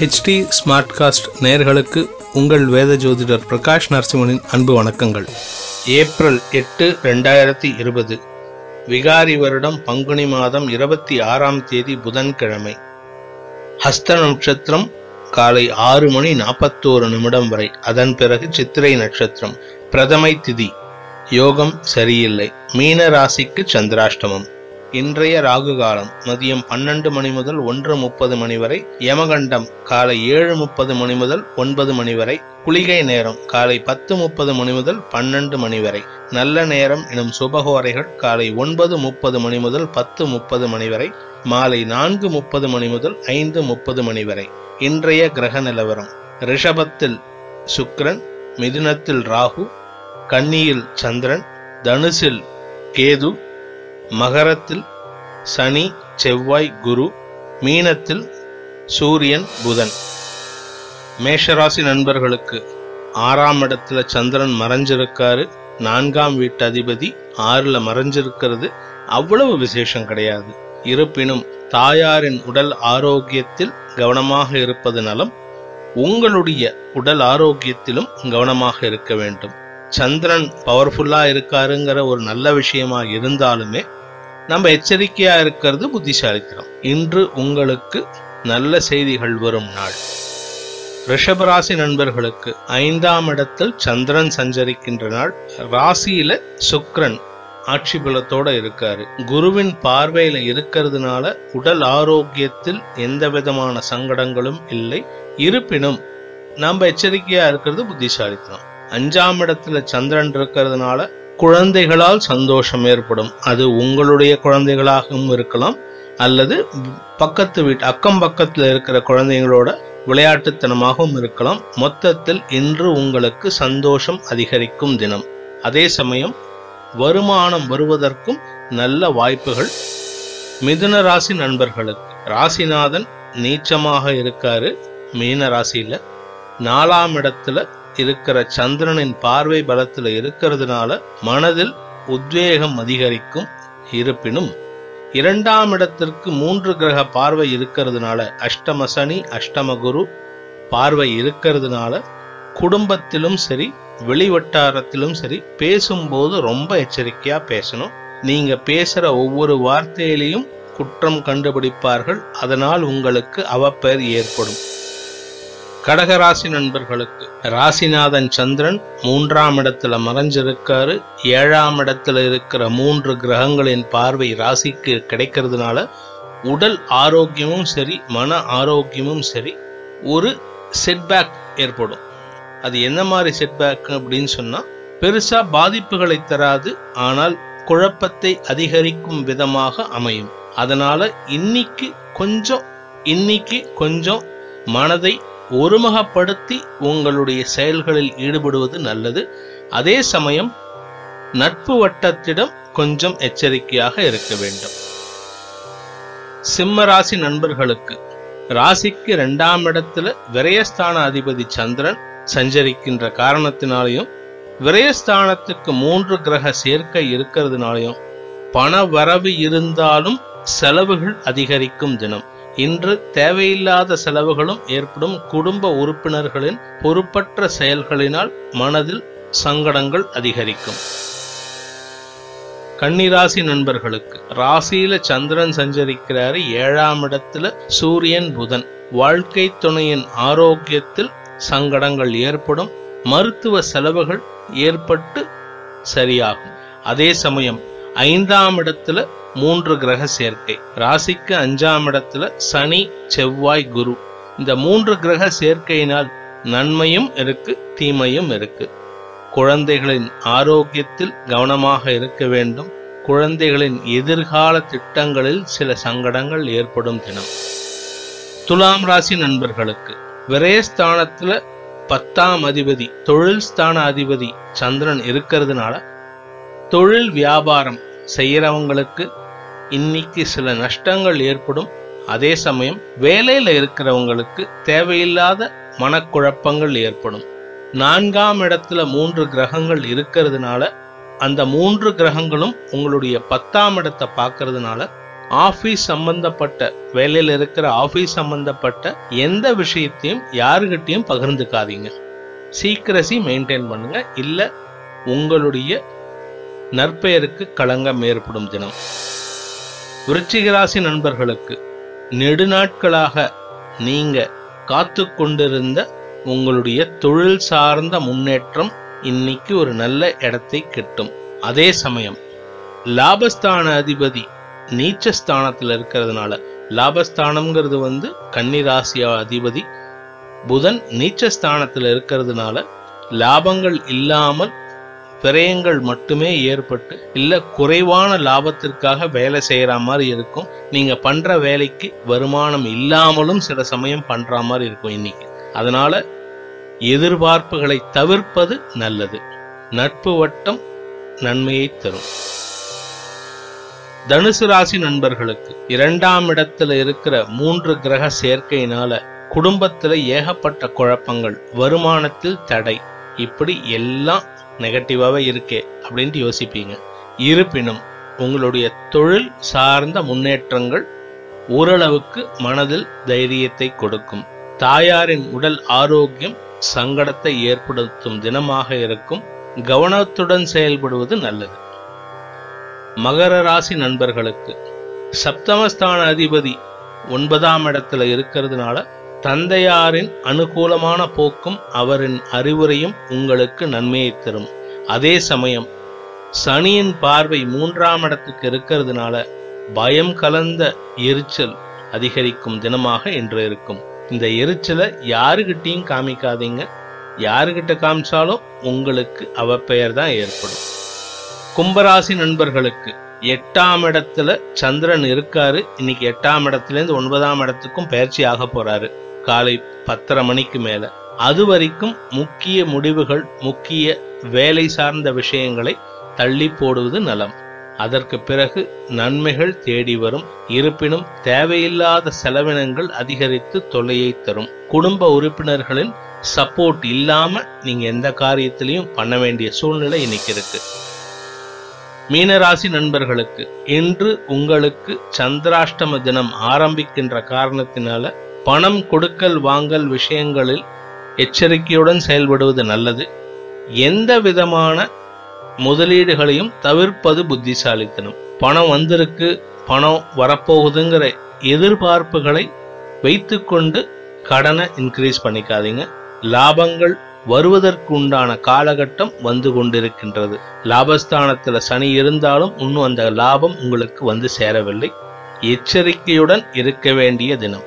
HD Smartcast நேர்களுக்கு உங்கள் வேத ஜோதிடர் பிரகாஷ் நரசிம்மனின் அன்பு வணக்கங்கள். ஏப்ரல் எட்டு ரெண்டாயிரத்தி இருபது. விகாரி வருடம் பங்குனி மாதம் இருபத்தி ஆறாம் தேதி புதன்கிழமை. ஹஸ்த நட்சத்திரம் காலை ஆறு மணி நாற்பத்தோரு நிமிடம் வரை. அதன் பிறகு சித்திரை நட்சத்திரம். பிரதமை திதி. யோகம் சரியில்லை. மீன ராசிக்கு சந்திராஷ்டமம். இன்றைய ராகு காலம் மதியம் பன்னெண்டு மணி முதல் ஒன்று முப்பது மணி வரை யமகண்டம் காலை ஏழு முப்பது மணி முதல் ஒன்பது மணி வரை குளிகை நேரம் காலை பத்து முப்பது மணி முதல் பன்னெண்டு மணி வரை. நல்ல நேரம் எனும் சுபகோரைகள் காலை ஒன்பது முப்பது மணி முதல் பத்து முப்பது மணி வரை மாலை நான்கு முப்பது மணி முதல் ஐந்து முப்பது மணி வரை. இன்றைய கிரக நிலவரம். ரிஷபத்தில் சுக்ரன் மிதுனத்தில் ராகு கன்னியில் சந்திரன் தனுசில் கேது மகரத்தில் சனி செவ்வாய் குரு மீனத்தில் சூரியன் புதன். மேஷராசி நண்பர்களுக்கு ஆறாம் இடத்துல சந்திரன் மறைஞ்சிருக்காரு. நான்காம் வீட்டு அதிபதி ஆறுல மறைஞ்சிருக்கிறது. அவ்வளவு விசேஷம் கிடையாது. இருப்பினும் தாயாரின் உடல் ஆரோக்கியத்தில் கவனமாக இருப்பது நலம். உங்களுடைய உடல் ஆரோக்கியத்திலும் கவனமாக இருக்க வேண்டும். சந்திரன் பவர்ஃபுல்லா இருக்காருங்கிற ஒரு நல்ல விஷயமா இருந்தாலுமே நம்ம எச்சரிக்கையா இருக்கிறது புத்திசாலித்தனம். இன்று உங்களுக்கு நல்ல செய்திகள் வரும் நாள். ரிஷபராசி நண்பர்களுக்கு ஐந்தாம் இடத்தில் சந்திரன் சஞ்சரிக்கின்ற நாள். ராசியில சுக்ரன் ஆட்சி பலத்தோட இருக்காரு. குருவின் பார்வையில இருக்கிறதுனால உடல் ஆரோக்கியத்தில் எந்த விதமான சங்கடங்களும் இல்லை. இருப்பினும் நம்ம எச்சரிக்கையா இருக்கிறது புத்திசாலித்தனம். அஞ்சாம் இடத்துல சந்திரன் இருக்கிறதுனால குழந்தைகளால் சந்தோஷம் ஏற்படும். அது உங்களுடைய குழந்தைகளாகவும் இருக்கலாம் அல்லது பக்கத்து வீட்டு அக்கம் பக்கத்தில் இருக்கிற குழந்தைங்களோட விளையாட்டுத்தனமாகவும் இருக்கலாம். மொத்தத்தில் இன்று உங்களுக்கு சந்தோஷம் அதிகரிக்கும் தினம். அதே சமயம் வருமானம் வருவதற்கும் நல்ல வாய்ப்புகள். மிதுன ராசி நண்பர்களுக்கு ராசிநாதன் நீச்சமாக இருக்காரு மீன ராசியில. நாலாம் இடத்துல இருக்கிற சந்திரனின் பார்வை பலத்தில் இருக்கிறதுனால மனதில் உத்வேகம் அதிகரிக்கும் இருப்பினும் இரண்டாம் இடத்திற்கு மூன்று கிரக பார்வை இருக்கிறதுனால அஷ்டம சனி அஷ்டம குரு பார்வை இருக்கிறதுனால குடும்பத்திலும் சரி வெளிவட்டாரத்திலும் சரி பேசும்போது ரொம்ப எச்சரிக்கையா பேசணும். நீங்க பேசுற ஒவ்வொரு வார்த்தையிலையும் குற்றம் கண்டுபிடிப்பார்கள். அதனால் உங்களுக்கு அவப்பெயர் ஏற்படும். கடகராசி நண்பர்களுக்கு ராசிநாதன் சந்திரன் மூன்றாம் இடத்துல மறைஞ்சிருக்காரு. ஏழாம் இடத்துல இருக்கிற மூன்று கிரகங்களின் பார்வை ராசிக்கு கிடைக்கிறதுனால உடல் ஆரோக்கியமும் சரி மன ஆரோக்கியமும் சரி ஒரு செட்பேக் ஏற்படும். அது என்ன மாதிரி செட்பேக் அப்படின்னு சொன்னால் பெருசாக பாதிப்புகளை தராது ஆனால் குழப்பத்தை அதிகரிக்கும் விதமாக அமையும். அதனால இன்னைக்கு கொஞ்சம் இன்னைக்கு கொஞ்சம் மனதை ஒருமுகப்படுத்தி உங்களுடைய செயல்களில் ஈடுபடுவது நல்லது. அதே சமயம் நட்பு வட்டத்திடம் கொஞ்சம் எச்சரிக்கையாக இருக்க வேண்டும். சிம்ம ராசி நண்பர்களுக்கு ராசிக்கு இரண்டாம் இடத்துல விரயஸ்தான அதிபதி சந்திரன் சஞ்சரிக்கின்ற காரணத்தினாலையும் விரயஸ்தானத்துக்கு மூன்று கிரக சேர்க்கை இருக்கிறதுனாலையும் பண வரவு இருந்தாலும் செலவுகள் அதிகரிக்கும் தினம். இன்று தேவையில்லாத செலவுகளும் ஏற்படும் குடும்ப உறுப்பினர்களின் பொறுப்பற்ற செயல்களினால் மனதில் சங்கடங்கள் அதிகரிக்கும். கன்னிராசி நண்பர்களுக்கு ராசியில சந்திரன் சஞ்சரிக்கிறாரு. ஏழாம் இடத்துல சூரியன் புதன். வாழ்க்கை துணையின் ஆரோக்கியத்தில் சங்கடங்கள் ஏற்படும். மருத்துவ செலவுகள் ஏற்பட்டு சரியாகும். அதே சமயம் ஐந்தாம் இடத்துல மூன்று கிரக சேர்க்கை. ராசிக்கு அஞ்சாம் இடத்துல சனி செவ்வாய் குரு. இந்த மூன்று கிரக சேர்க்கையினால் நன்மையும் இருக்கு தீமையும் இருக்கு. குழந்தைகளின் ஆரோக்கியத்தில் கவனமாக இருக்க வேண்டும். குழந்தைகளின் எதிர்கால திட்டங்களில் சில சங்கடங்கள் ஏற்படும் தினம். துலாம் ராசி நண்பர்களுக்கு விரயஸ்தானத்துல பத்தாம் அதிபதி தொழில் ஸ்தான அதிபதி சந்திரன் இருக்கிறதுனால தொழில் வியாபாரம் செய்கிறவங்களுக்கு இன்னைக்கு சில நஷ்டங்கள் ஏற்படும். அதே சமயம் வேலையில் இருக்கிறவங்களுக்கு தேவையில்லாத மனக்குழப்பங்கள் ஏற்படும். நான்காம் இடத்துல மூன்று கிரகங்கள் இருக்கிறதுனால அந்த மூன்று கிரகங்களும் உங்களுடைய பத்தாம் இடத்தை பார்க்கறதுனால ஆஃபீஸ் சம்பந்தப்பட்ட வேலையில் இருக்கிற ஆஃபீஸ் சம்பந்தப்பட்ட எந்த விஷயத்தையும் யாருக்கிட்டையும் பகிர்ந்துக்காதீங்க. சீக்கிரசி மெயின்டைன் பண்ணுங்க. இல்லை உங்களுடைய நற்பெயருக்கு களங்கம் ஏற்படும் தினம். விருச்சிகராசி நண்பர்களுக்கு நெடுநாட்களாக நீங்க காத்து கொண்டிருந்த உங்களுடைய தொழில் சார்ந்த முன்னேற்றம் இன்னைக்கு ஒரு நல்ல இடத்தை கிட்டும். அதே சமயம் லாபஸ்தான அதிபதி நீச்சஸ்தானத்தில் இருக்கிறதுனால லாபஸ்தானம்ங்கிறது வந்து கன்னிராசியா அதிபதி புதன் நீச்சஸ்தானத்தில் இருக்கிறதுனால லாபங்கள் இல்லாமல் விரயங்கள் மட்டுமே ஏற்பட்டு இல்லை குறைவான லாபத்திற்காக வேலை செய்கிற மாதிரி இருக்கும். நீங்கள் பண்ணுற வேலைக்கு வருமானம் இல்லாமலும் சில சமயம் பண்ணுற மாதிரி இருக்கும் இன்னைக்கு. அதனால எதிர்பார்ப்புகளை தவிர்ப்பது நல்லது. நட்பு வட்டம் நன்மையை தரும். தனுசு ராசி நண்பர்களுக்கு இரண்டாம் இடத்துல இருக்கிற மூன்று கிரக சேர்க்கையினால குடும்பத்துல ஏகப்பட்ட குழப்பங்கள் வருமானத்தில் தடை. இப்படி எல்லாம் நெகட்டிவாவே இருக்கே அப்படின்ட்டு யோசிப்பீங்க. இருப்பினும் உங்களுடைய தொழில் சார்ந்த முன்னேற்றங்கள் ஓரளவுக்கு மனதில் தைரியத்தை கொடுக்கும். தாயாரின் உடல் ஆரோக்கியம் சங்கடத்தை ஏற்படுத்தும் தினமாக இருக்கும். கவனத்துடன் செயல்படுவது நல்லது. மகர ராசி நண்பர்களுக்கு சப்தமஸ்தான அதிபதி ஒன்பதாம் இடத்துல இருக்கிறதுனால தந்தையாரின் அனுகூலமான போக்கும் அவரின் அறிவுரையும் உங்களுக்கு நன்மையை தரும். அதே சமயம் சனியின் பார்வை மூன்றாம் இடத்துக்கு இருக்கிறதுனால பயம் கலந்த எரிச்சல் அதிகரிக்கும் தினமாக இன்று இருக்கும். இந்த எரிச்சலை யாருகிட்டையும் காமிக்காதீங்க. யாருகிட்ட காமிச்சாலும் உங்களுக்கு அவப்பெயர் தான் ஏற்படும். கும்பராசி நண்பர்களுக்கு எட்டாம் இடத்துல சந்திரன் இருக்காரு. இன்னைக்கு எட்டாம் இடத்துல இருந்து ஒன்பதாம் இடத்துக்கும் பயிற்சி ஆக போறாரு. காலை பத்தரை மணிக்கு மேல. அது வரைக்கும் முக்கிய முடிவுகள் முக்கிய வேலை சார்ந்த விஷயங்களை தள்ளி போடுவது நலம். அதற்கு பிறகு நன்மைகள் தேடி வரும். இருப்பினும் தேவையில்லாத செலவினங்கள் அதிகரித்து தொல்லையை தரும். குடும்ப உறுப்பினர்களின் சப்போர்ட் இல்லாம நீங்க எந்த காரியத்திலையும் பண்ண வேண்டிய சூழ்நிலை இன்னைக்கு இருக்கு. மீனராசி நண்பர்களுக்கு இன்று உங்களுக்கு சந்திராஷ்டம தினம் ஆரம்பிக்கின்ற காரணத்தினால பணம் கொடுக்கல் வாங்கல் விஷயங்களில் எச்சரிக்கையுடன் செயல்படுவது நல்லது. எந்த விதமான முதலீடுகளையும் தவிர்ப்பது புத்திசாலித்தனம். பணம் வந்திருக்கு பணம் வரப்போகுதுங்கிற எதிர்பார்ப்புகளை வைத்துக்கொண்டு கடனை இன்க்ரீஸ் பண்ணிக்காதீங்க. லாபங்கள் வருவதற்கு உண்டான காலகட்டம் வந்து கொண்டிருக்கின்றது. லாபஸ்தானத்தில் சனி இருந்தாலும் இன்னும் அந்த லாபம் உங்களுக்கு வந்து சேரவில்லை. எச்சரிக்கையுடன் இருக்க வேண்டிய தினம்.